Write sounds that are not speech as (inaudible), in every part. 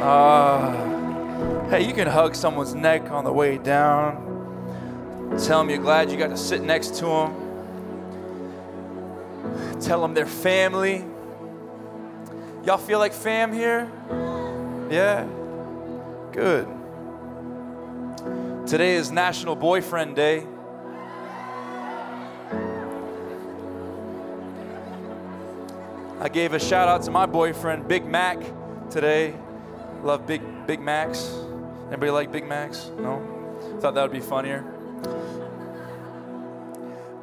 Uh, hey, you can hug someone's neck on the way down. Tell them you're glad you got to sit next to them. Tell them they're family. Y'all feel like fam here? Yeah? Good. Today is National Boyfriend Day. I gave a shout out to my boyfriend, Big Mac, today. Love Big Big Macs. Anybody like Big Macs? No? Thought that would be funnier.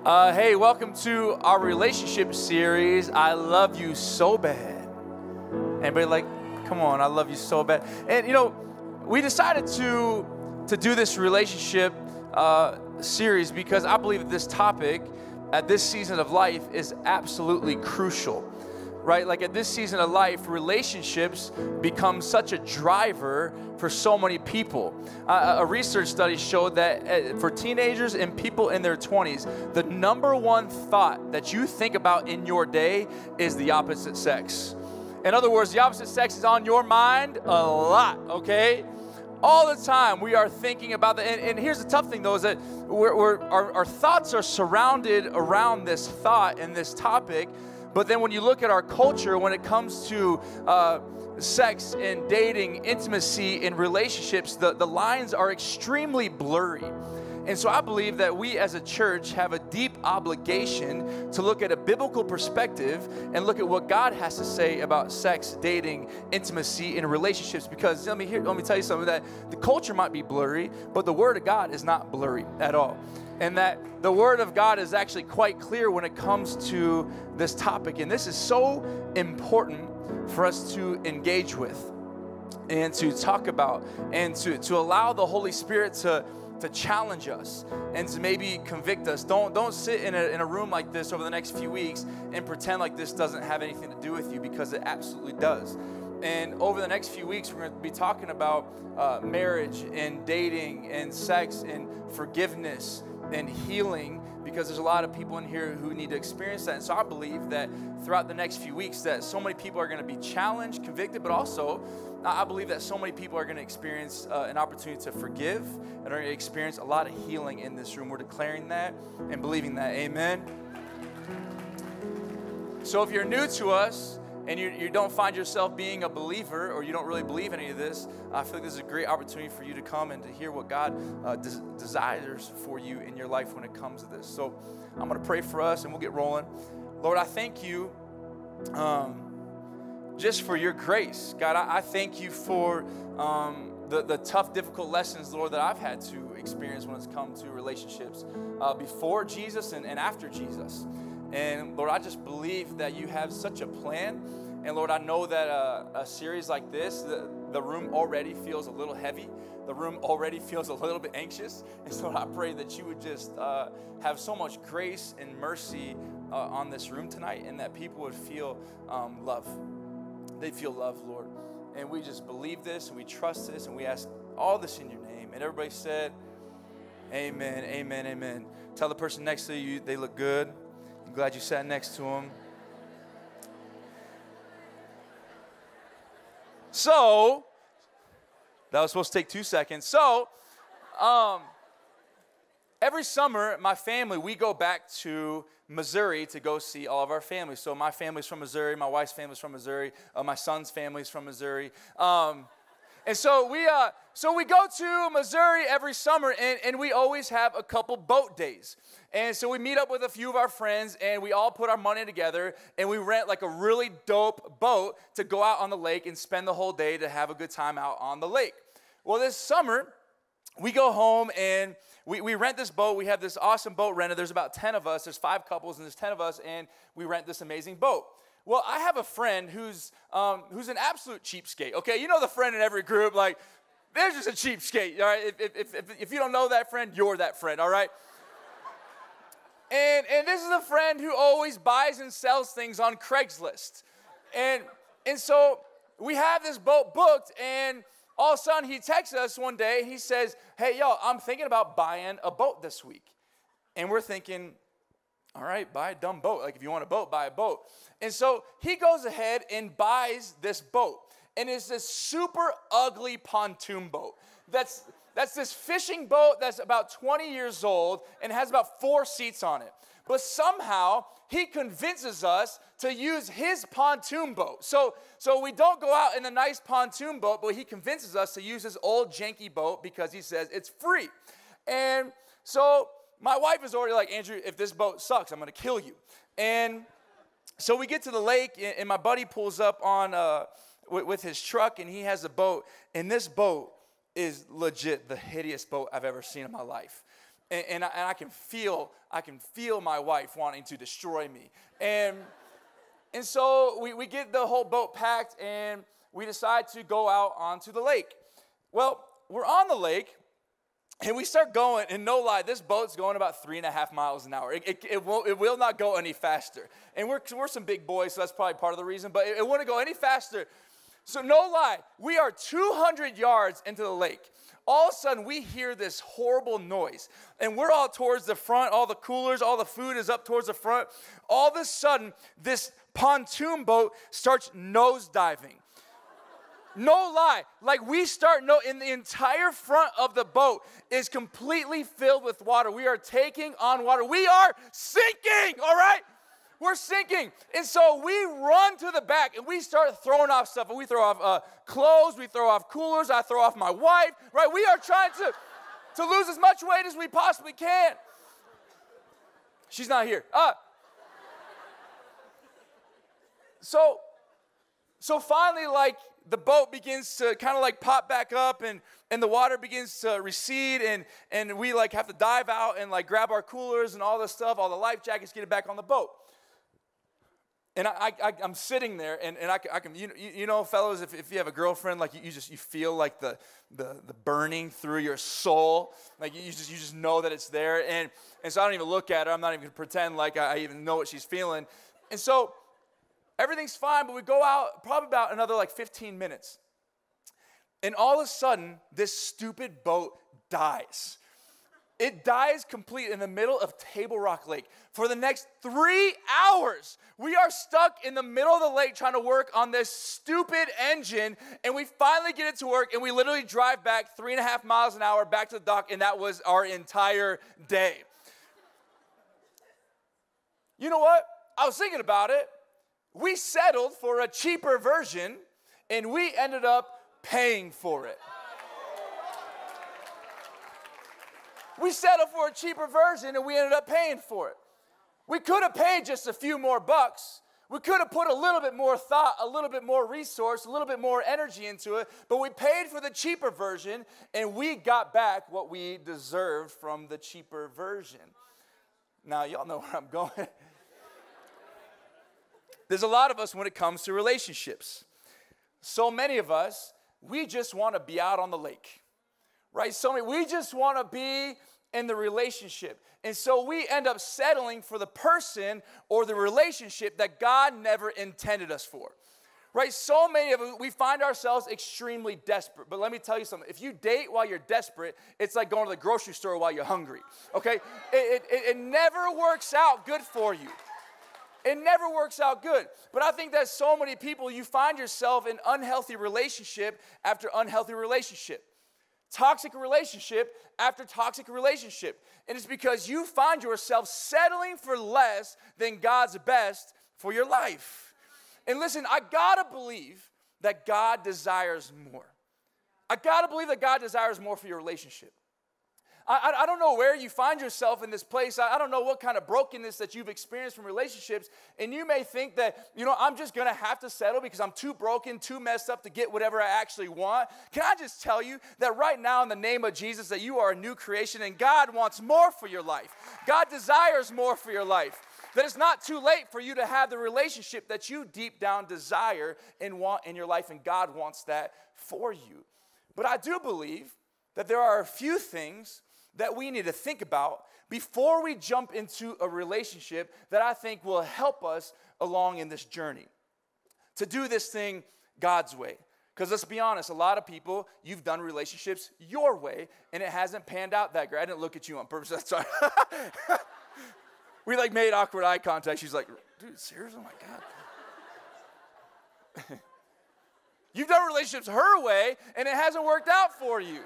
Uh, hey, welcome to our relationship series. I love you so bad. Anybody like, come on, I love you so bad. And you know, we decided to to do this relationship uh, series because I believe that this topic at this season of life is absolutely crucial right? Like at this season of life, relationships become such a driver for so many people. Uh, a research study showed that uh, for teenagers and people in their 20s, the number one thought that you think about in your day is the opposite sex. In other words, the opposite sex is on your mind a lot, okay? all the time we are thinking about that and, and, here's the tough thing though is that we're, we're, our, our thoughts are surrounded around this thought and this topic but then when you look at our culture, when it comes to uh, sex and dating, intimacy, and relationships, the, the lines are extremely blurry. And so I believe that we as a church have a deep obligation to look at a biblical perspective and look at what God has to say about sex, dating, intimacy, and relationships. Because let me hear, let me tell you something that the culture might be blurry, but the word of God is not blurry at all and that the Word of God is actually quite clear when it comes to this topic. And this is so important for us to engage with and to talk about and to, to allow the Holy Spirit to, to challenge us and to maybe convict us. Don't, don't sit in a, in a room like this over the next few weeks and pretend like this doesn't have anything to do with you because it absolutely does. And over the next few weeks, we're going to be talking about uh, marriage and dating and sex and forgiveness and healing because there's a lot of people in here who need to experience that. And so I believe that throughout the next few weeks that so many people are going to be challenged, convicted, but also I believe that so many people are going to experience uh, an opportunity to forgive and are going to experience a lot of healing in this room. We're declaring that and believing that. Amen. So if you're new to us, and you, you don't find yourself being a believer or you don't really believe any of this, I feel like this is a great opportunity for you to come and to hear what God uh, des- desires for you in your life when it comes to this. So I'm going to pray for us and we'll get rolling. Lord, I thank you um, just for your grace. God, I, I thank you for um, the, the tough, difficult lessons, Lord, that I've had to experience when it's come to relationships uh, before Jesus and, and after Jesus. And Lord, I just believe that you have such a plan. And Lord, I know that a, a series like this, the, the room already feels a little heavy. The room already (laughs) feels a little bit anxious. And so I pray that you would just uh, have so much grace and mercy uh, on this room tonight and that people would feel um, love. They'd feel love, Lord. And we just believe this and we trust this and we ask all this in your name. And everybody said, Amen, amen, amen. Tell the person next to you they look good. Glad you sat next to him. So, that was supposed to take two seconds. So, um, every summer, my family, we go back to Missouri to go see all of our families. So, my family's from Missouri, my wife's family's from Missouri, uh, my son's family's from Missouri. Um, and so we, uh, so we go to Missouri every summer, and, and we always have a couple boat days. And so we meet up with a few of our friends, and we all put our money together, and we rent like a really dope boat to go out on the lake and spend the whole day to have a good time out on the lake. Well, this summer, we go home and we, we rent this boat. We have this awesome boat rented. There's about 10 of us, there's five couples, and there's 10 of us, and we rent this amazing boat. Well, I have a friend who's, um, who's an absolute cheapskate, okay? You know the friend in every group, like, there's just a cheapskate, all right? If, if, if, if you don't know that friend, you're that friend, all right? And, and this is a friend who always buys and sells things on Craigslist. And, and so we have this boat booked, and all of a sudden he texts us one day. He says, Hey, yo, I'm thinking about buying a boat this week. And we're thinking, all right, buy a dumb boat. Like if you want a boat, buy a boat. And so he goes ahead and buys this boat. and it's this super ugly pontoon boat. That's that's this fishing boat that's about 20 years old and has about four seats on it. But somehow he convinces us to use his pontoon boat. So, so we don't go out in a nice pontoon boat, but he convinces us to use his old janky boat because he says it's free. And so my wife is already like, Andrew, if this boat sucks, I'm gonna kill you. And so we get to the lake, and my buddy pulls up on uh, with, his truck, and he has a boat. And this boat is legit the hideous boat I've ever seen in my life. And, and, I, and I can feel, I can feel my wife wanting to destroy me. And, and so we, we get the whole boat packed and we decide to go out onto the lake. Well, we're on the lake and we start going, and no lie, this boat's going about three and a half miles an hour. It, it, it, will, it will not go any faster. And we're, we're some big boys, so that's probably part of the reason, but it, it wouldn't go any faster. So, no lie, we are 200 yards into the lake. All of a sudden, we hear this horrible noise, and we're all towards the front. All the coolers, all the food is up towards the front. All of a sudden, this pontoon boat starts nosediving. No lie. Like we start no in the entire front of the boat is completely filled with water. We are taking on water. We are sinking, all right? We're sinking. And so we run to the back and we start throwing off stuff. And we throw off uh, clothes, we throw off coolers, I throw off my wife, right? We are trying to, to lose as much weight as we possibly can. She's not here. Uh, so, so finally, like, the boat begins to kind of like pop back up and, and the water begins to recede and, and we like have to dive out and like grab our coolers and all this stuff, all the life jackets, get it back on the boat. And I, I, am sitting there, and, and I, I can, you, you know, fellows, if, if you have a girlfriend, like you, you just, you feel like the, the, the burning through your soul. Like you just, you just know that it's there. And, and so I don't even look at her. I'm not even going to pretend like I, I even know what she's feeling. And so everything's fine, but we go out probably about another like 15 minutes. And all of a sudden, this stupid boat dies. It dies complete in the middle of Table Rock Lake. For the next three hours, we are stuck in the middle of the lake trying to work on this stupid engine. And we finally get it to work, and we literally drive back three and a half miles an hour back to the dock, and that was our entire day. You know what? I was thinking about it. We settled for a cheaper version, and we ended up paying for it. We settled for a cheaper version and we ended up paying for it. We could have paid just a few more bucks. We could have put a little bit more thought, a little bit more resource, a little bit more energy into it, but we paid for the cheaper version and we got back what we deserved from the cheaper version. Now, y'all know where I'm (laughs) going. There's a lot of us when it comes to relationships. So many of us, we just want to be out on the lake right? So many, we just want to be in the relationship. And so we end up settling for the person or the relationship that God never intended us for. Right? So many of us, we find ourselves extremely desperate. But let me tell you something. If you date while you're desperate, it's like going to the grocery store while you're hungry. Okay? It, it, it never works out good for you. It never works out good. But I think that so many people, you find yourself in unhealthy relationship after unhealthy relationship toxic relationship after toxic relationship. And it's because you find yourself settling for less than God's best for your life. And listen, I gotta believe that God desires more. I gotta believe that God desires more for your relationship. I, I, don't know where you find yourself in this place. I, I don't know what kind of brokenness that you've experienced from relationships. And you may think that, you know, I'm just going to have to settle because I'm too broken, too messed up to get whatever I actually want. Can I just tell you that right now, in the name of Jesus, that you are a new creation and God wants more for your life? God desires more for your life that it's not too late for you to have the relationship that you deep down desire and want in your life, and God wants that for you. But I do believe that there are a few things that we need to think about before we jump into a relationship that I think will help us along in this journey. To do this thing God's way. Because let's be honest, a lot of people, you've done relationships your way, and it hasn't panned out that great. I didn't look at you on purpose. (laughs) That's sorry. we like made awkward eye contact. She's like, dude, seriously? Oh my God. (laughs) You've done relationships her way, and it hasn't worked out for you.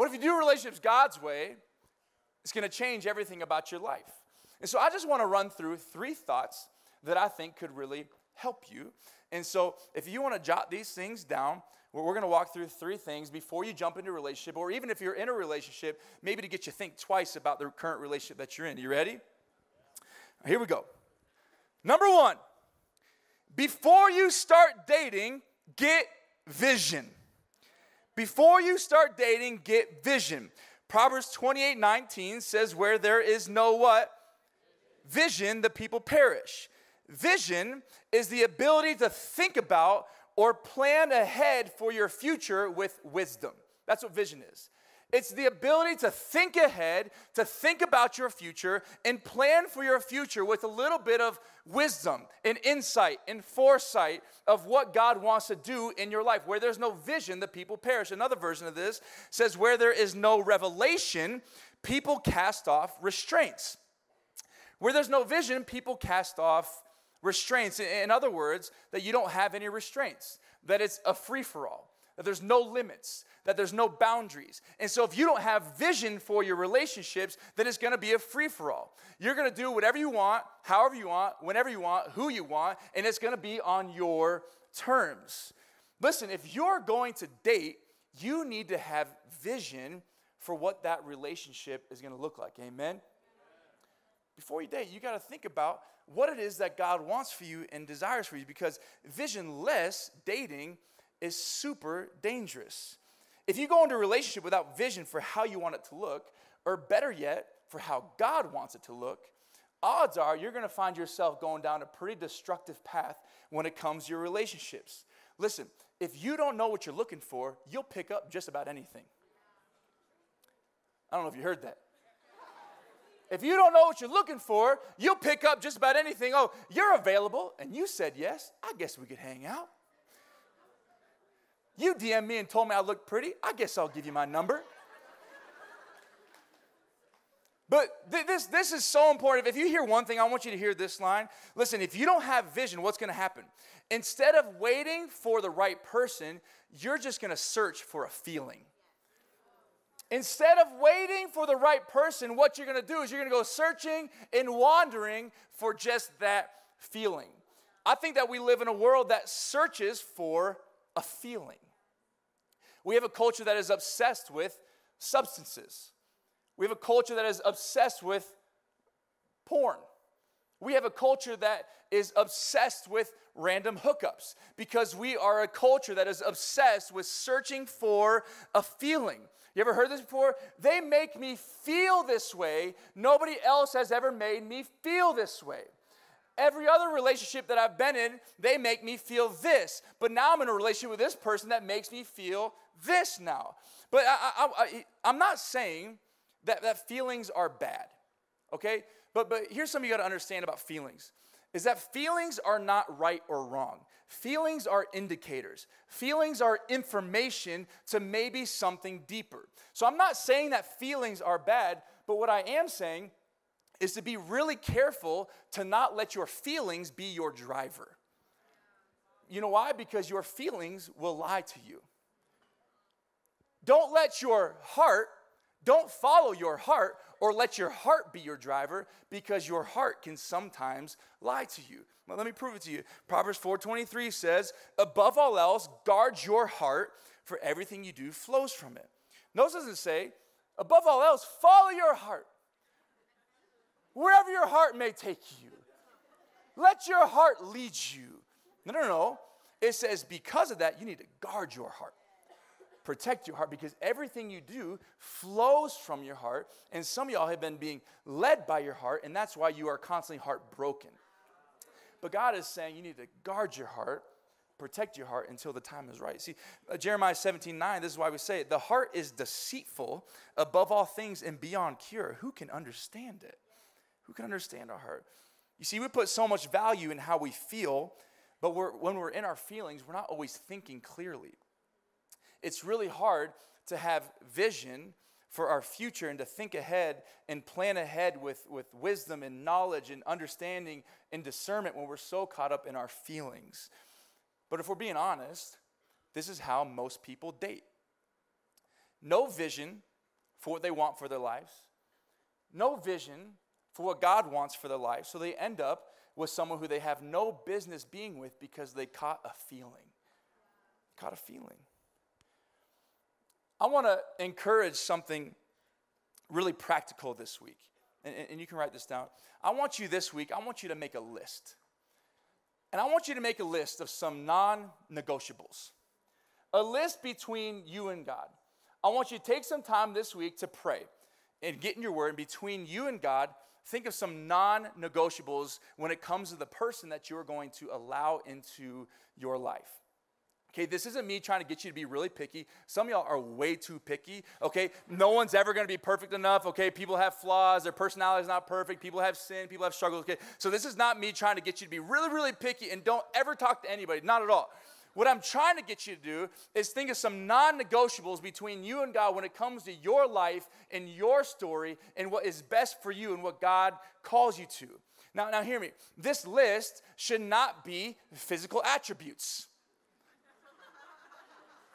But if you do relationships God's way, it's going to change everything about your life. And so I just want to run through three thoughts that I think could really help you. And so if you want to jot these things down, we're going to walk through three things before you jump into a relationship, or even if you're in a relationship, maybe to get you think twice about the current relationship that you're in. You ready? Here we go. Number one, before you start dating, get vision. Before you start dating, get vision. Proverbs 28 19 says, Where there is no what? Vision, the people perish. Vision is the ability to think about or plan ahead for your future with wisdom. That's what vision is. It's the ability to think ahead, to think about your future, and plan for your future with a little bit of wisdom and insight and foresight of what God wants to do in your life. Where there's no vision, the people perish. Another version of this says, Where there is no revelation, people cast off restraints. Where there's no vision, people cast off restraints. In other words, that you don't have any restraints, that it's a free for all, that there's no limits, that there's no boundaries. And so if you don't have vision for your relationships, then it's gonna be a free for all. You're gonna do whatever you want, however you want, whenever you want, who you want, and it's gonna be on your terms. Listen, if you're going to date, you need to have vision for what that relationship is gonna look like. Amen? Before you date, you gotta think about what it is that God wants for you and desires for you because visionless dating is super dangerous. If you go into a relationship without vision for how you want it to look, or better yet, for how God wants it to look, odds are you're going to find yourself going down a pretty destructive path when it comes to your relationships. Listen, if you don't know what you're looking for, you'll pick up just about anything. I don't know if you heard that. If you don't know what you're looking for, you'll pick up just about anything. Oh, you're available, and you said yes. I guess we could hang out. You DM me and told me I look pretty. I guess I'll give you my number. But th- this, this is so important. If you hear one thing, I want you to hear this line. Listen, if you don't have vision, what's going to happen? Instead of waiting for the right person, you're just going to search for a feeling. Instead of waiting for the right person, what you're gonna do is you're gonna go searching and wandering for just that feeling. I think that we live in a world that searches for a feeling. We have a culture that is obsessed with substances. We have a culture that is obsessed with porn. We have a culture that is obsessed with random hookups because we are a culture that is obsessed with searching for a feeling. You ever heard this before? They make me feel this way. Nobody else has ever made me feel this way. Every other relationship that I've been in, they make me feel this. But now I'm in a relationship with this person that makes me feel this now. But I, am not saying that, that feelings are bad, okay? But, but here's something you gotta understand about feelings is that feelings are not right or wrong. Feelings are indicators. Feelings are information to maybe something deeper. So I'm not saying that feelings are bad, but what I am saying is to be really careful to not let your feelings be your driver. You know why? Because your feelings will lie to you. Don't let your heart, don't follow your heart or let your heart be your driver because your heart can sometimes lie to you. Well, let me prove it to you. Proverbs 4:23 says, "Above all else, guard your heart, for everything you do flows from it." Notice doesn't say, "Above all else, follow your heart." Wherever your heart may take you. Let your heart lead you. No, no, no. It says because of that, you need to guard your heart protect your heart because everything you do flows from your heart. And some of y'all have been being led by your heart, and that's why you are constantly heartbroken. But God is saying you need to guard your heart, protect your heart until the time is right. See, uh, Jeremiah 17 9, this is why we say it the heart is deceitful above all things and beyond cure. Who can understand it? Who can understand our heart? You see, we put so much value in how we feel, but we're, when we're in our feelings, we're not always thinking clearly. It's really hard to have vision for our future and to think ahead and plan ahead with, with wisdom and knowledge and understanding and discernment when we're so caught up in our feelings. But if we're being honest, this is how most people date. No vision for what they want for their lives, no vision for what God wants for their life. So they end up with someone who they have no business being with because they caught a feeling. Caught a feeling. I want to encourage something really practical this week. And, and, you can write this down. I want you this week, I want you to make a list. And I want you to make a list of some non negotiables, a list between you and God. I want you to take some time this week to pray and get in your word. And between you and God, think of some non negotiables when it comes to the person that you're going to allow into your life. Okay, this isn't me trying to get you to be really picky. Some of y'all are way too picky. Okay, no one's ever to be perfect enough. Okay, people have flaws. Their personality is not perfect. People have sin. People have struggles. Okay, so this is not me trying to get you to be really, really picky and don't ever talk to anybody. Not at all. What I'm trying to get you to do is think of some non negotiables between you and God when it comes to your life and your story and what is best for you and what God calls you to. Now, now hear me. This list should not be physical attributes.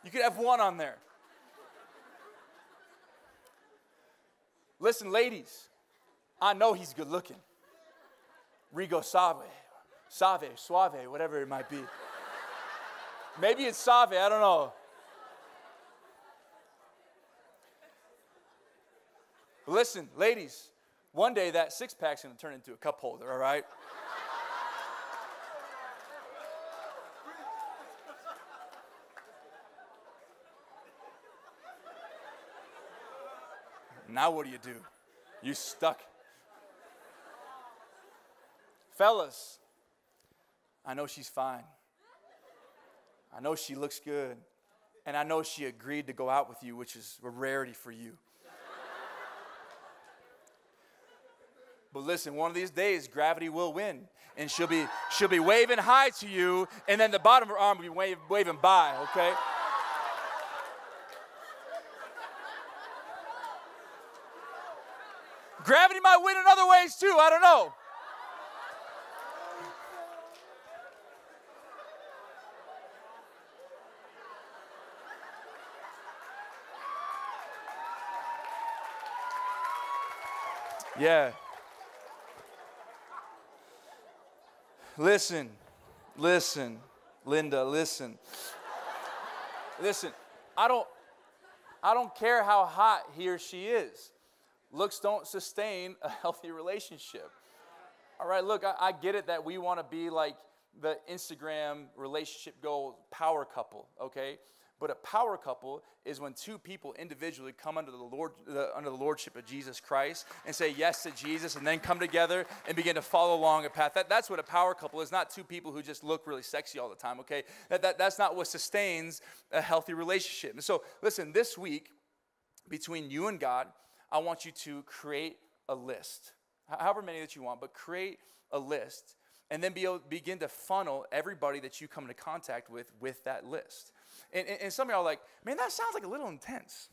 You could have one on there. Listen, ladies, I know he's good looking. Rico Save, Save, Suave, whatever it might be. Maybe it's Save, I don't know. Listen, ladies, one day that six pack's gonna turn into a cup holder, all right? Now what do you do? You stuck. Fellas, I know she's fine. I know she looks good. And I know she agreed to go out with you, which is a rarity for you. But listen, one of these days, gravity will win. And she'll be, she'll be waving hi to you, and then the bottom of her arm will be wave, waving by, okay? Gravity might win in other ways too. I don't know. Yeah. Listen, listen, Linda, listen. Listen, I don't I don't care how hot he or she is looks don't sustain a healthy relationship. All right, look, I, I get it that we want to be like the Instagram relationship goal power couple, okay? But a power couple is when two people individually come under the Lord, the, under the lordship of Jesus Christ and say yes to Jesus, and then come together and begin to follow along a path. That, that's what a power couple is. Not two people who just look really sexy all the time. Okay, that, that that's not what sustains a healthy relationship. And so, listen, this week between you and God, I want you to create a list, however many that you want, but create a list and then be able, begin to funnel everybody that you come into contact with with that list. And, and, and some of y'all are like, man, that sounds like a little intense.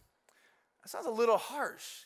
That sounds a little harsh.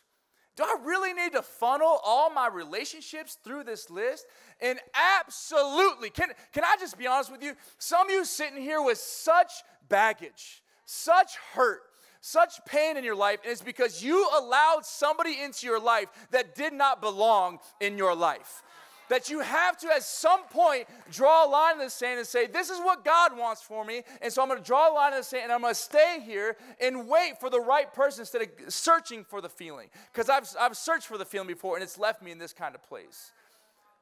Do I really need to funnel all my relationships through this list? And absolutely. Can, can I just be honest with you? Some of you sitting here with such baggage, such hurt, such pain in your life, and it's because you allowed somebody into your life that did not belong in your life. That you have to, at some point, draw a line in the sand and say, This is what God wants for me. And so I'm going to draw a line in the sand and I'm going to stay here and wait for the right person instead of searching for the feeling. Because I've, I've searched for the feeling before and it's left me in this kind of place.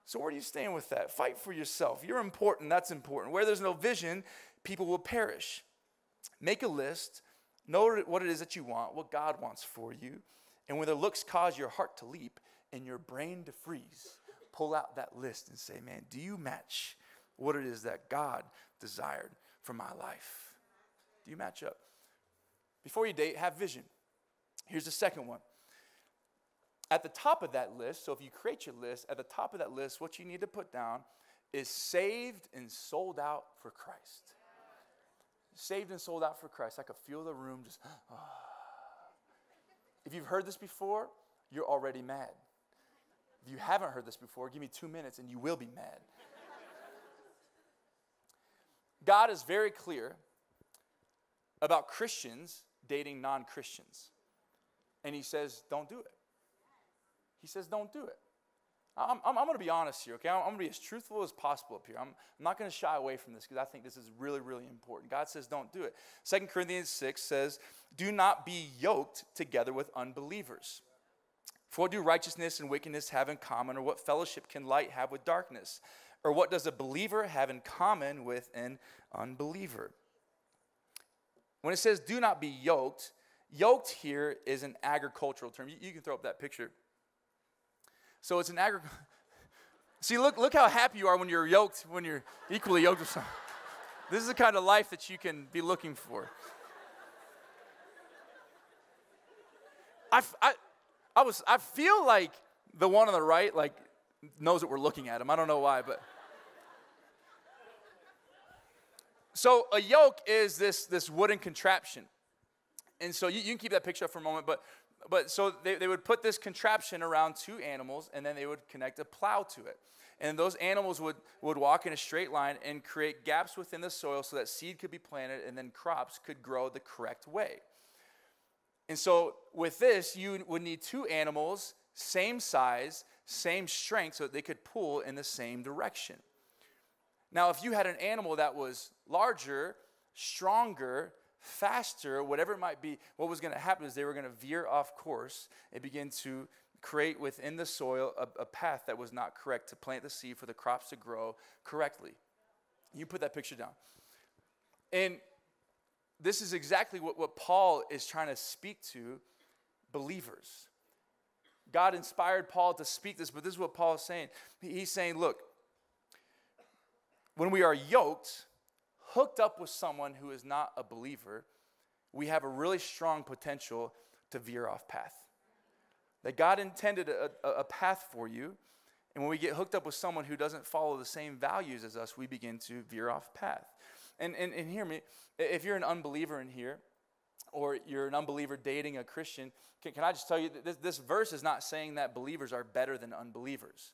So, where are you staying with that? Fight for yourself. You're important. That's important. Where there's no vision, people will perish. Make a list Know what it is that you want, what God wants for you. And when the looks cause your heart to leap and your brain to freeze, pull out that list and say, man, do you match what it is that God desired for my life? Do you match up? Before you date, have vision. Here's the second one. At the top of that list, so if you create your list, at the top of that list, what you need to put down is saved and sold out for Christ saved and sold out for Christ. I could feel the room just, oh. (sighs) If you've heard this before, you're already mad. If you haven't heard this before, give me two minutes and you will be mad. God is very clear about Christians dating non Christians. And he says, don't do it. He says, don't do it. I'm, I'm, I'm going to be honest here, okay? I'm, I'm going to be as truthful as possible up here. I'm, I'm not going to shy away from this because I think this is really, really important. God says, don't do it. 2 Corinthians 6 says, do not be yoked together with unbelievers. For what do righteousness and wickedness have in common, or what fellowship can light have with darkness? Or what does a believer have in common with an unbeliever? When it says do not be yoked, yoked here is an agricultural term. You, you can throw up that picture. So it's an agri. (laughs) See, look, look how happy you are when you're yoked, when you're equally yoked with someone. This is the kind of life that you can be looking for. I, I, I, was, I feel like the one on the right, like, knows that we're looking at him. I don't know why, but. So a yoke is this, this wooden contraption. And so you, you can keep that picture up for a moment, but but so they, they would put this contraption around two animals and then they would connect a plow to it and those animals would, would walk in a straight line and create gaps within the soil so that seed could be planted and then crops could grow the correct way and so with this you would need two animals same size same strength so that they could pull in the same direction now if you had an animal that was larger stronger faster, whatever it might be, what was going to happen is they were going to veer off course and begin to create within the soil a, a, path that was not correct to plant the seed for the crops to grow correctly. You put that picture down. And this is exactly what, what Paul is trying to speak to believers. God inspired Paul to speak this, but this is what Paul is saying. He's saying, look, when we are yoked, hooked up with someone who is not a believer, we have a really strong potential to veer off path. That God intended a, a, path for you, and when we get hooked up with someone who doesn't follow the same values as us, we begin to veer off path. And, and, and hear me, if you're an unbeliever in here, or you're an unbeliever dating a Christian, can, can I just tell you that this, this verse is not saying that believers are better than unbelievers.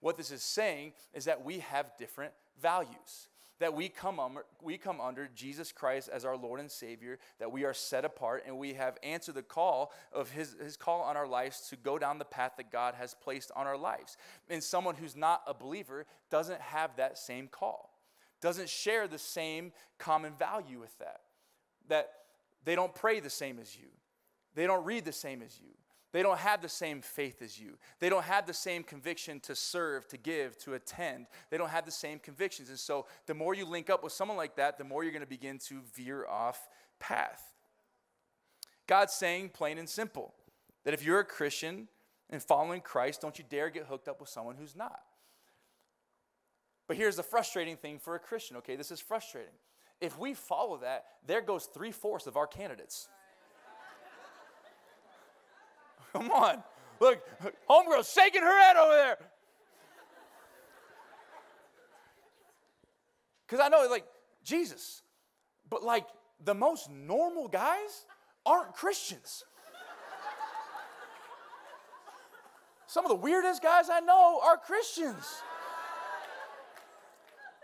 What this is saying is that we have different values that we come, um, we come under Jesus Christ as our Lord and Savior, that we are set apart, and we have answered the call of his, his call on our lives to go down the path that God has placed on our lives. And someone who's not a believer doesn't have that same call, doesn't share the same common value with that. That they don't pray the same as you, they don't read the same as you, they don't have the same faith as you. They don't have the same conviction to serve, to give, to attend. They don't have the same convictions. And so, the more you link up with someone like that, the more you're going to begin to veer off path. God's saying, plain and simple, that if you're a Christian and following Christ, don't you dare get hooked up with someone who's not. But here's the frustrating thing for a Christian, okay? This is frustrating. If we follow that, there goes three fourths of our candidates. (laughs) Come on. Look, homegirl's shaking her head over there. Because I know, like, Jesus, but like the most normal guys aren't Christians. Some of the weirdest guys I know are Christians.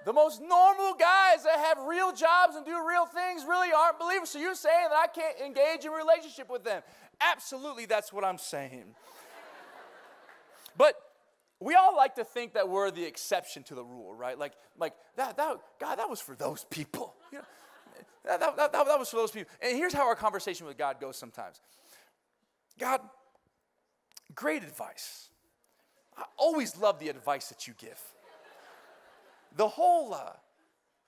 The most normal guys that have real jobs and do real things really aren't believers. So you're saying that I can't engage in relationship with them. Absolutely, that's what I'm saying. But we all like to think that we're the exception to the rule, right? Like, like that, that God, that was for those people. (laughs) You know, that, that, that, that was for those people. And here's how our conversation with God goes sometimes God, great advice. I always love the advice that you give. The whole uh,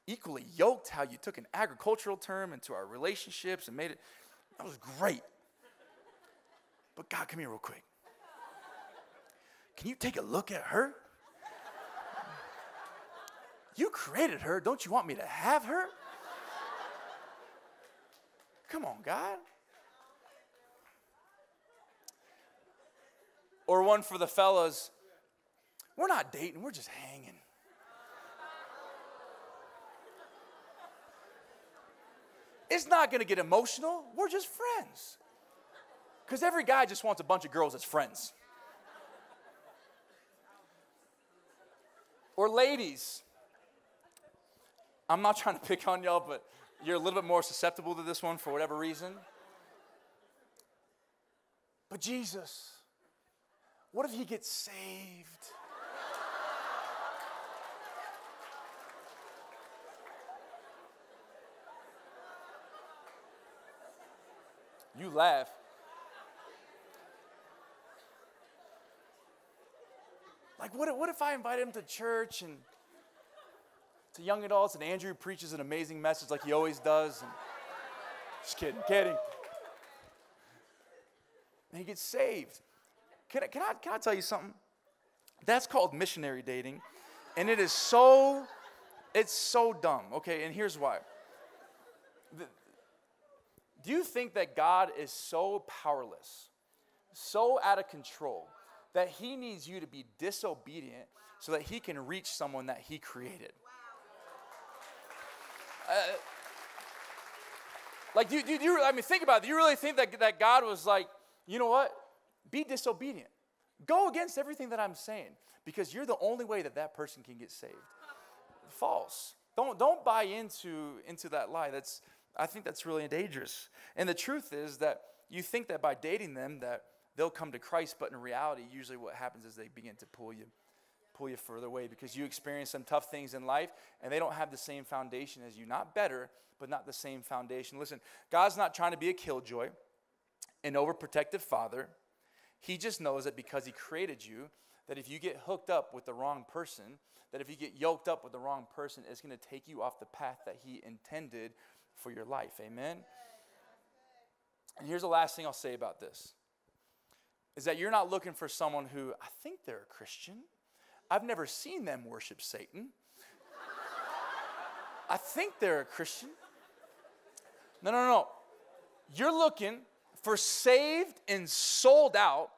equally yoked, how you took an agricultural term into our relationships and made it, that was great. But God, come here real quick. Can you take a look at her? You created her. Don't you want me to have her? Come on, God. Or one for the fellas. We're not dating, we're just hanging. It's not to get emotional. We're just friends. Because every guy just wants a bunch of girls as friends. or ladies. I'm not trying to pick on y'all, but you're a little bit more susceptible to this one for whatever reason. But Jesus, what if he gets saved? You laugh. Like, what, what if I invite him to church and to young adults and Andrew preaches an amazing message like he always does? And, just kidding, kidding. And he gets saved. Can I, can, I, can I tell you something? That's called missionary dating. And it is so, it's so dumb, okay? And here's why. Do you think that God is so powerless, so out of control, that he needs you to be disobedient so that he can reach someone that he created? Uh, like, do, do, do you, I mean, think about it. Do you really think that, that God was like, you know what? Be disobedient. Go against everything that I'm saying because you're the only way that that person can get saved. False. Don't, don't buy into, into that lie. That's, I think that's really dangerous. And the truth is that you think that by dating them that they'll come to Christ, but in reality, usually what happens is they begin to pull you pull you further away because you experience some tough things in life and they don't have the same foundation as you. Not better, but not the same foundation. Listen, God's not trying to be a killjoy, an overprotective father. He just knows that because he created you, that if you get hooked up with the wrong person, that if you get yoked up with the wrong person, it's going to take you off the path that he intended for your life. Amen? And here's the last thing I'll say about this is that you're not looking for someone who I think they're a Christian. I've never seen them worship Satan. I think they're a Christian. No, no, no. You're looking for saved and sold out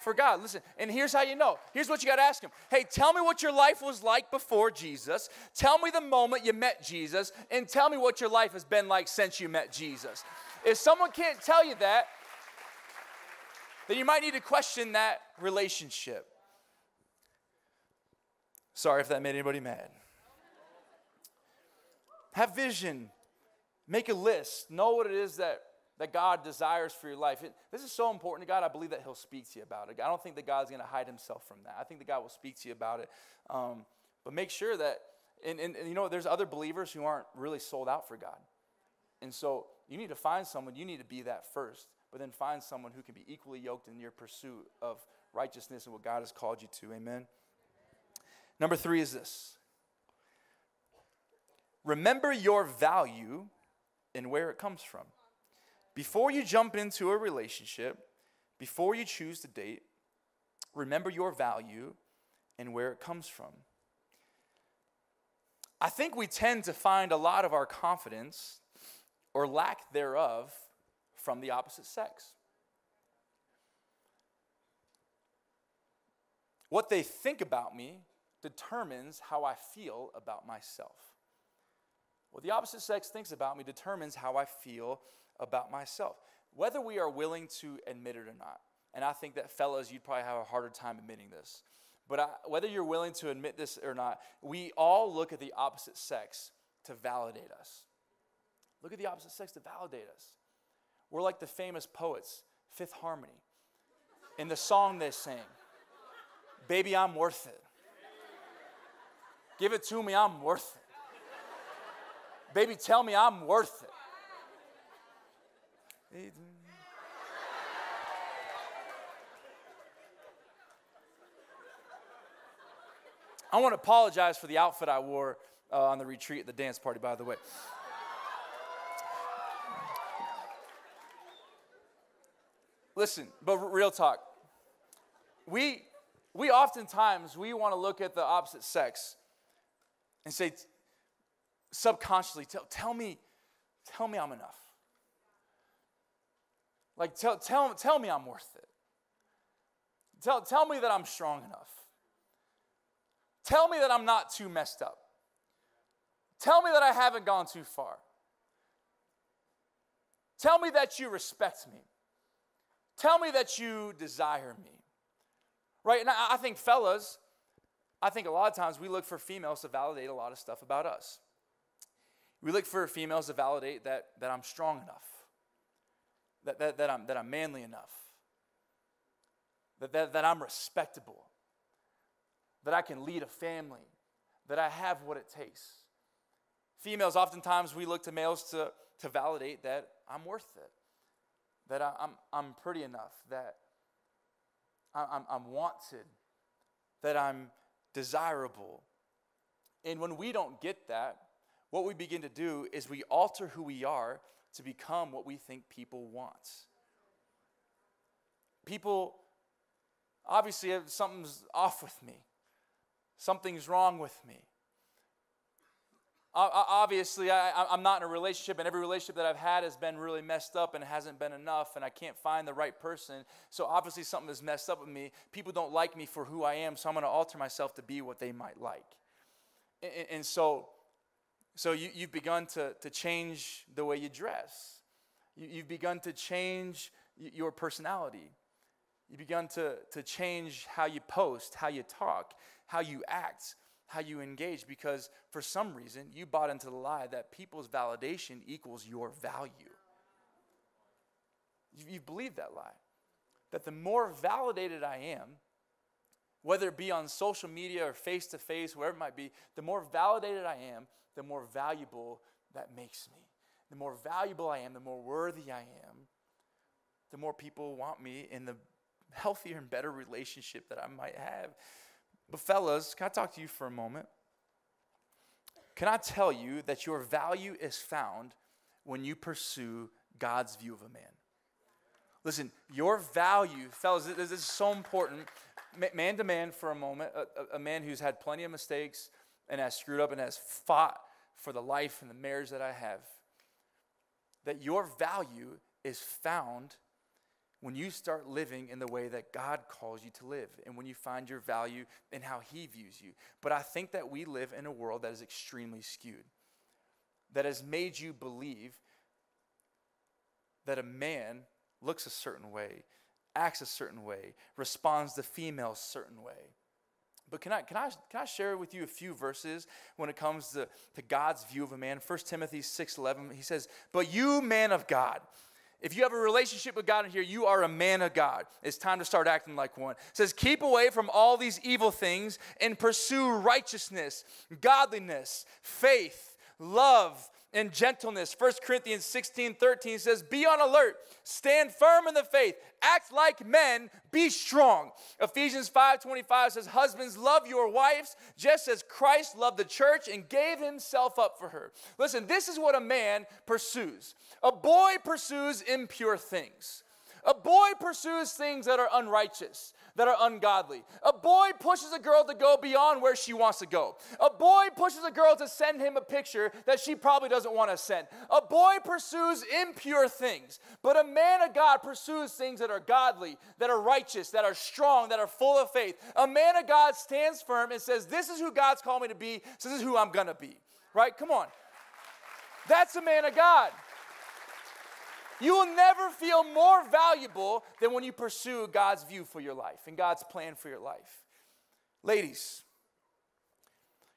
for God. Listen, and here's how you know. Here's what you got to ask Him Hey, tell me what your life was like before Jesus. Tell me the moment you met Jesus, and tell me what your life has been like since you met Jesus. If someone can't tell you that, then you might need to question that relationship. Sorry if that made anybody mad. Have vision. Make a list. Know what it is that that God desires for your life. It, this is so important to God. I believe that He'll speak to you about it. I don't think that God's going to hide Himself from that. I think that God will speak to you about it. Um, but make sure that, and, and, and you know, there's other believers who aren't really sold out for God. And so you need to find someone, you need to be that first, but then find someone who can be equally yoked in your pursuit of righteousness and what God has called you to. Amen. Number three is this remember your value and where it comes from. Before you jump into a relationship, before you choose to date, remember your value and where it comes from. I think we tend to find a lot of our confidence or lack thereof from the opposite sex. What they think about me determines how I feel about myself. What the opposite sex thinks about me determines how I feel about myself, whether we are willing to admit it or not. And I think that, fellas, you'd probably have a harder time admitting this. But I, whether you're willing to admit this or not, we all look at the opposite sex to validate us. Look at the opposite sex to validate us. We're like the famous poets, Fifth Harmony, in the song they sing Baby, I'm worth it. Give it to me, I'm worth it. Baby, tell me I'm worth it. I want to apologize for the outfit I wore uh, on the retreat at the dance party, by the way. Listen, but real talk. We, we oftentimes, we want to look at the opposite sex and say, subconsciously, tell me, tell me I'm enough. Like, tell, tell, tell me I'm worth it. Tell, tell me that I'm strong enough. Tell me that I'm not too messed up. Tell me that I haven't gone too far. Tell me that you respect me. Tell me that you desire me. Right? And I, I think, fellas, I think a lot of times we look for females to validate a lot of stuff about us. We look for females to validate that, that I'm strong enough, that, that, that, I'm, that I'm manly enough, that, that, that I'm respectable, that I can lead a family, that I have what it takes. Females, oftentimes we look to males to, to validate that I'm worth it, that I, am I'm, I'm pretty enough, that I, I'm, I'm wanted, that I'm desirable. And when we don't get that, what we begin to do is we alter who we are to become what we think people want. People, obviously, something's off with me, something's wrong with me. Obviously, I, am not in a relationship, and every relationship that I've had has been really messed up and hasn't been enough, and I can't find the right person. So, obviously, something is messed up with me. People don't like me for who I am, so I'm going to alter myself to be what they might like. And, and so, so you, have begun to, to change the way you dress. You, you've begun to change your personality. You've begun to, to change how you post, how you talk, how you act, how you engage, because for some reason you bought into the lie that people's validation equals your value. You, you believe that lie. That the more validated I am, whether it be on social media or face to face, wherever it might be, the more validated I am, the more valuable that makes me. The more valuable I am, the more worthy I am, the more people want me in the healthier and better relationship that I might have. But, fellas, can I talk to you for a moment? Can I tell you that your value is found when you pursue God's view of a man? Listen, your value, fellas, this is so important. Man to man for a moment, a, a man who's had plenty of mistakes, and has screwed up and has fought for the life and the marriage that I have, that your value is found when you start living in the way that God calls you to live and when you find your value in how He views you. But I think that we live in a world that is extremely skewed, that has made you believe that a man looks a certain way, acts a certain way, responds to females certain way. But can I, can, I, can I share with you a few verses when it comes to, to God's view of a man? 1 Timothy 6.11, he says, But you, man of God, if you have a relationship with God in here, you are a man of God. It's time to start acting like one. It says, Keep away from all these evil things and pursue righteousness, godliness, faith, love, and gentleness. 1 Corinthians 16 13 says, Be on alert, stand firm in the faith, act like men, be strong. Ephesians 5 25 says, Husbands, love your wives just as Christ loved the church and gave himself up for her. Listen, this is what a man pursues. A boy pursues impure things. A boy pursues things that are unrighteous that are ungodly. A boy pushes a girl to go beyond where she wants to go. A boy pushes a girl to send him a picture that she probably doesn't want to send. A boy pursues impure things, but a man of God pursues things that are godly, that are righteous, that are strong, that are full of faith. A man of God stands firm and says, This is who God's called me to be, so this is who I'm going to be. Right? Come on. That's a man of God. You will never feel more valuable than when you pursue God's view for your life and God's plan for your life. Ladies,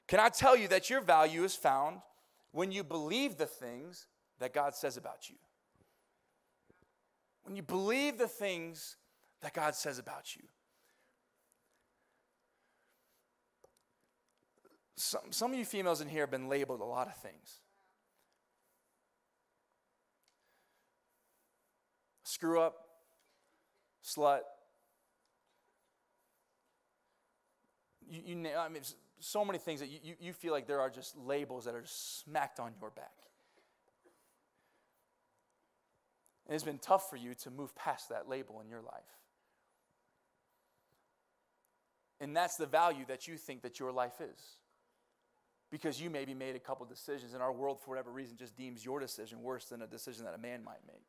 can I tell you that your value is found when you believe the things that God says about you? When you believe the things that God says about you. Some, some of you females in here have been labeled a lot of things. Screw up, slut. You, you, I mean, so many things that you, you, feel like there are just labels that are smacked on your back. And it's been tough for you to move past that label in your life. And that's the value that you think that your life is. Because you maybe made a couple decisions, and our world, for whatever reason, just deems your decision worse than a decision that a man might make.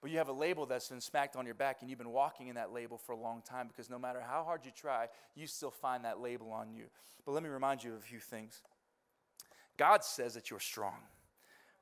But you have a label that's been smacked on your back, and you've been walking in that label for a long time because no matter how hard you try, you still find that label on you. But let me remind you of a few things. God says that you're strong.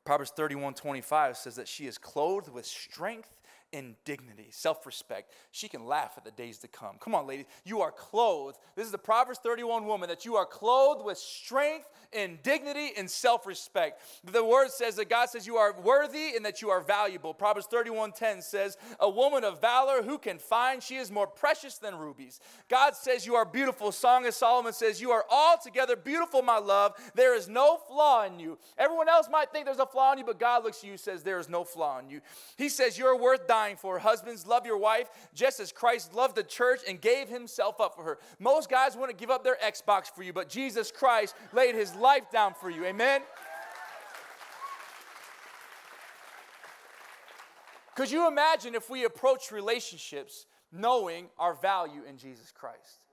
Proverbs 31 25 says that she is clothed with strength in dignity, self respect. She can laugh at the days to come. Come on, ladies. You are clothed. This is the Proverbs 31 woman that you are clothed with strength and dignity and self respect. The word says that God says you are worthy and that you are valuable. Proverbs 31 10 says, A woman of valor who can find, she is more precious than rubies. God says you are beautiful. Song of Solomon says, You are altogether beautiful, my love. There is no flaw in you. Everyone else might think there's a flaw in you, but God looks at you says, There is no flaw in you. He says, You're worth dying for. Husbands, love your wife just as Christ loved the church and gave himself up for her. Most guys want to give up their Xbox for you, but Jesus Christ laid his life down for you. Amen? Could you imagine if we approach relationships knowing our value in Jesus Christ?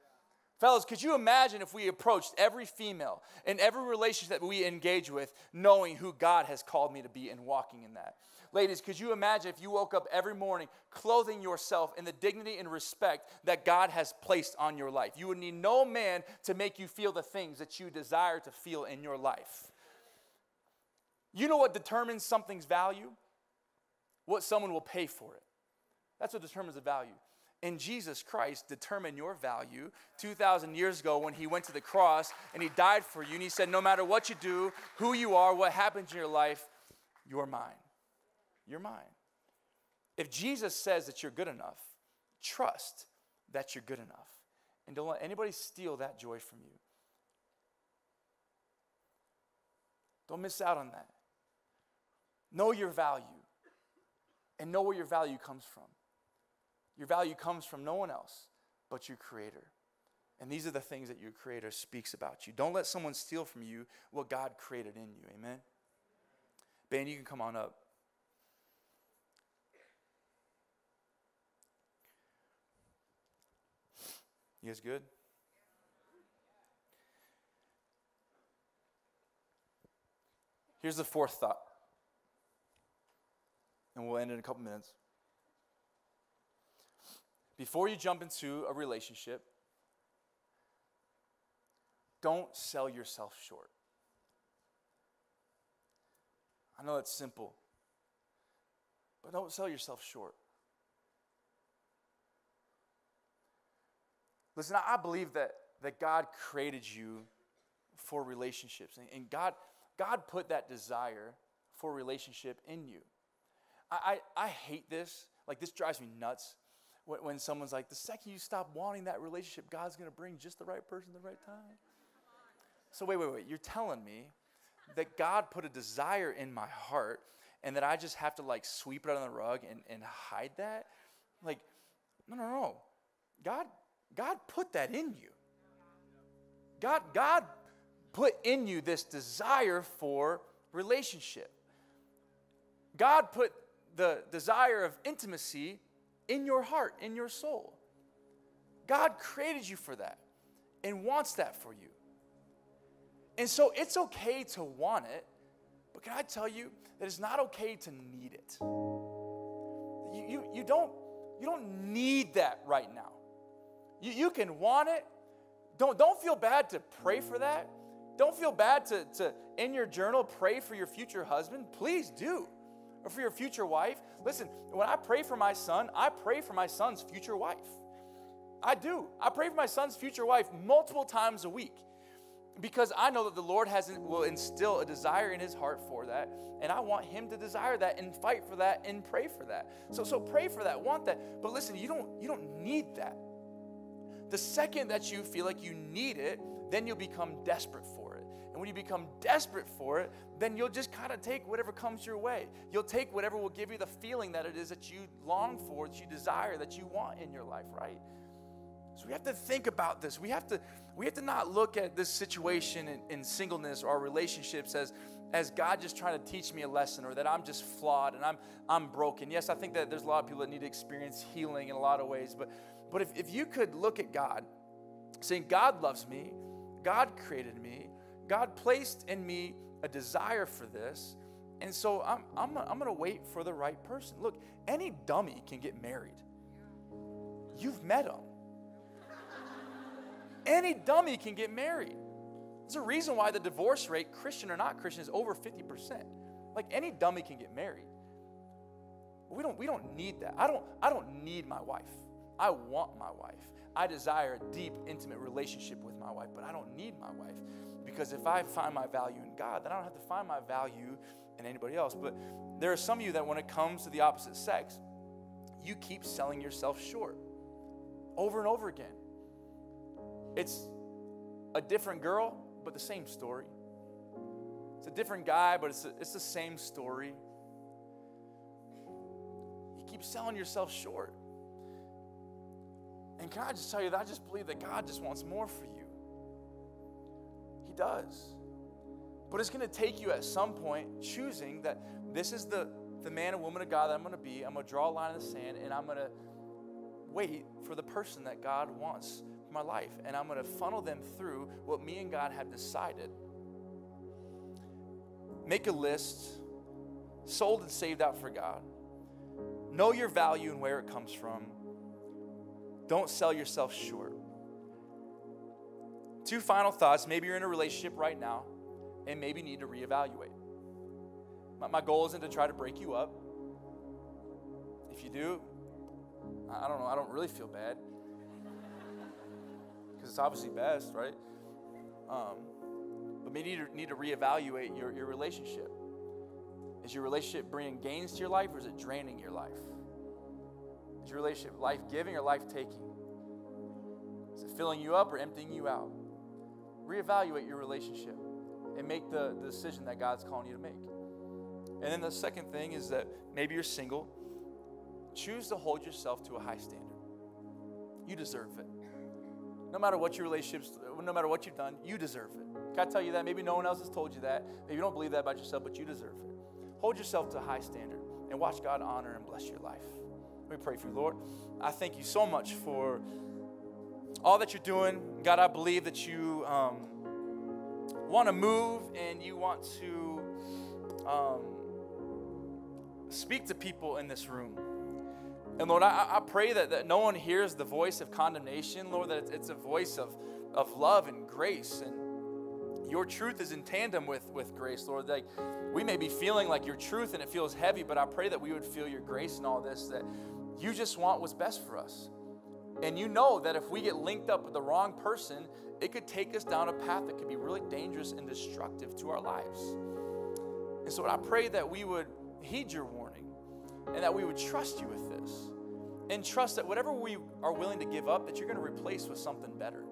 Fellas, could you imagine if we approached every female in every relationship that we engage with knowing who God has called me to be and walking in that? Ladies, could you imagine if you woke up every morning clothing yourself in the dignity and respect that God has placed on your life? You would need no man to make you feel the things that you desire to feel in your life. You know what determines something's value? What someone will pay for it. That's what determines the value. And Jesus Christ determined your value 2,000 years ago when he went to the cross and he died for you. And he said, No matter what you do, who you are, what happens in your life, you're mine. You're mine. If Jesus says that you're good enough, trust that you're good enough. And don't let anybody steal that joy from you. Don't miss out on that. Know your value and know where your value comes from. Your value comes from no one else but your Creator. And these are the things that your Creator speaks about you. Don't let someone steal from you what God created in you. Amen? Ben, you can come on up. You guys good? Here's the fourth thought, and we'll end in a couple minutes. Before you jump into a relationship, don't sell yourself short. I know it's simple, but don't sell yourself short. Listen, I believe that, that God created you for relationships. And, and God, God put that desire for relationship in you. I, I, I hate this. Like, this drives me nuts when, when someone's like, the second you stop wanting that relationship, God's going to bring just the right person at the right time. So, wait, wait, wait. You're telling me that God put a desire in my heart and that I just have to like sweep it under the rug and, and hide that? Like, no, no, no. God, God put that in you. God, God put in you this desire for relationship. God put the desire of intimacy in your heart, in your soul. God created you for that and wants that for you. And so it's okay to want it, but can I tell you that it's not okay to need it? You, you, you, don't, you don't need that right now. You, you can want it. Don't, don't feel bad to pray for that. Don't feel bad to, to, in your journal, pray for your future husband. Please do. Or for your future wife. Listen, when I pray for my son, I pray for my son's future wife. I do. I pray for my son's future wife multiple times a week because I know that the Lord has will instill a desire in his heart for that, and I want him to desire that and fight for that and pray for that. So so pray for that, want that. But listen, you don't you don't need that. The second that you feel like you need it, then you'll become desperate for it. And when you become desperate for it, then you'll just kind of take whatever comes your way. You'll take whatever will give you the feeling that it is that you long for, that you desire, that you want in your life, right? So we have to think about this. We have to we have to not look at this situation in, in, singleness or our relationships as as God just trying to teach me a lesson or that I'm just flawed and I'm I'm broken. Yes, I think that there's a lot of people that need to experience healing in a lot of ways, but but if, if you could look at God, saying, God loves me, God created me, God placed in me a desire for this, and so I'm, I'm, I'm going to wait for the right person. Look, any dummy can get married. You've met them. any dummy can get married. There's a reason why the divorce rate, Christian or not Christian, is over 50%. Like any dummy can get married. we don't, we don't need that. I don't, I don't need my wife. I want my wife. I desire a deep, intimate relationship with my wife, but I don't need my wife. Because if I find my value in God, then I don't have to find my value in anybody else. But there are some of you that when it comes to the opposite sex, you keep selling yourself short over and over again. It's a different girl, but the same story. It's a different guy, but it's, a, it's the same story. You keep selling yourself short. And can I just tell you that I just believe that God just wants more for you? He does. But it's going to take you at some point choosing that this is the, the man and woman of God that I'm going to be. I'm going to draw a line in the sand and I'm going to wait for the person that God wants for my life. And I'm going to funnel them through what me and God have decided. Make a list, sold and saved out for God. Know your value and where it comes from. Don't sell yourself short. Two final thoughts. Maybe you're in a relationship right now and maybe need to reevaluate. My, my goal isn't to try to break you up. If you do, I don't know, I don't really feel bad. Because it's obviously best, right? Um, but maybe you need to, need to reevaluate your, your relationship. Is your relationship bringing gains to your life or is it draining your life? Is your relationship life giving or life taking? Is it filling you up or emptying you out? Reevaluate your relationship and make the, the decision that God's calling you to make. And then the second thing is that maybe you're single. Choose to hold yourself to a high standard. You deserve it. No matter what your relationships, no matter what you've done, you deserve it. Can I tell you that? Maybe no one else has told you that. Maybe you don't believe that about yourself, but you deserve it. Hold yourself to a high standard and watch God honor and bless your life. Me pray for you, Lord. I thank you so much for all that you're doing. God, I believe that you um, want to move and you want to um, speak to people in this room. And Lord, I, I pray that, that no one hears the voice of condemnation, Lord, that it's, it's a voice of, of love and grace. And your truth is in tandem with, with grace, Lord. Like we may be feeling like your truth and it feels heavy, but I pray that we would feel your grace in all this, that you just want what's best for us. And you know that if we get linked up with the wrong person, it could take us down a path that could be really dangerous and destructive to our lives. And so I pray that we would heed your warning and that we would trust you with this and trust that whatever we are willing to give up that you're going to replace with something better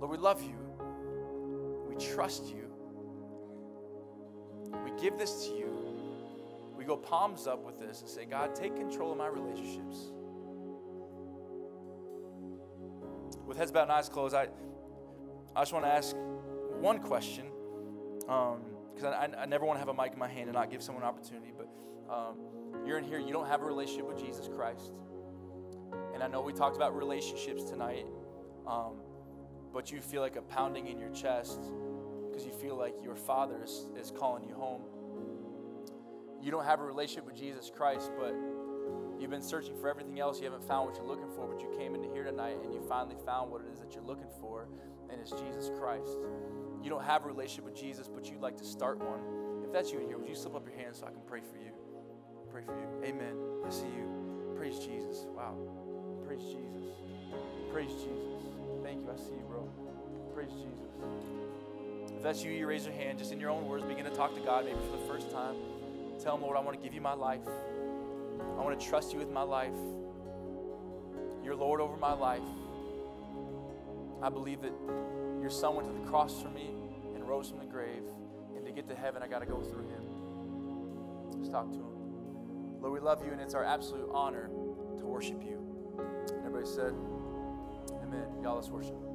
lord we love you we trust you we give this to you we go palms up with this and say god take control of my relationships with heads bowed and eyes closed i I just want to ask one question, because um, I, I, never want to have a mic in my hand and not give someone an opportunity. But um, you're in here, you don't have a relationship with Jesus Christ. And I know we talked about relationships tonight, um, but you feel like a pounding in your chest because you feel like your father is, is calling you home. You don't have a relationship with Jesus Christ, but you've been searching for everything else. You haven't found what you're looking for, but you came into here tonight and you finally found what it is that you're looking for and it's Jesus Christ. You don't have a relationship with Jesus, but you'd like to start one. If that's you in here, would you slip up your hand so I can pray for you? Pray for you. Amen. I see you. Praise Jesus. Wow. Praise Jesus. Praise Jesus. Thank you. I see you, bro. Praise Jesus. If that's you, you raise your hand just in your own words. Begin to talk to God maybe for the first time. Tell him, Lord, I want to give you my life. I want to trust you with my life. You're Lord over my life. I believe that your son went to the cross for me and rose from the grave. And to get to heaven, I got to go through him. Let's talk to him. Lord, we love you, and it's our absolute honor to worship you. And everybody said, Amen. Y'all, let's worship.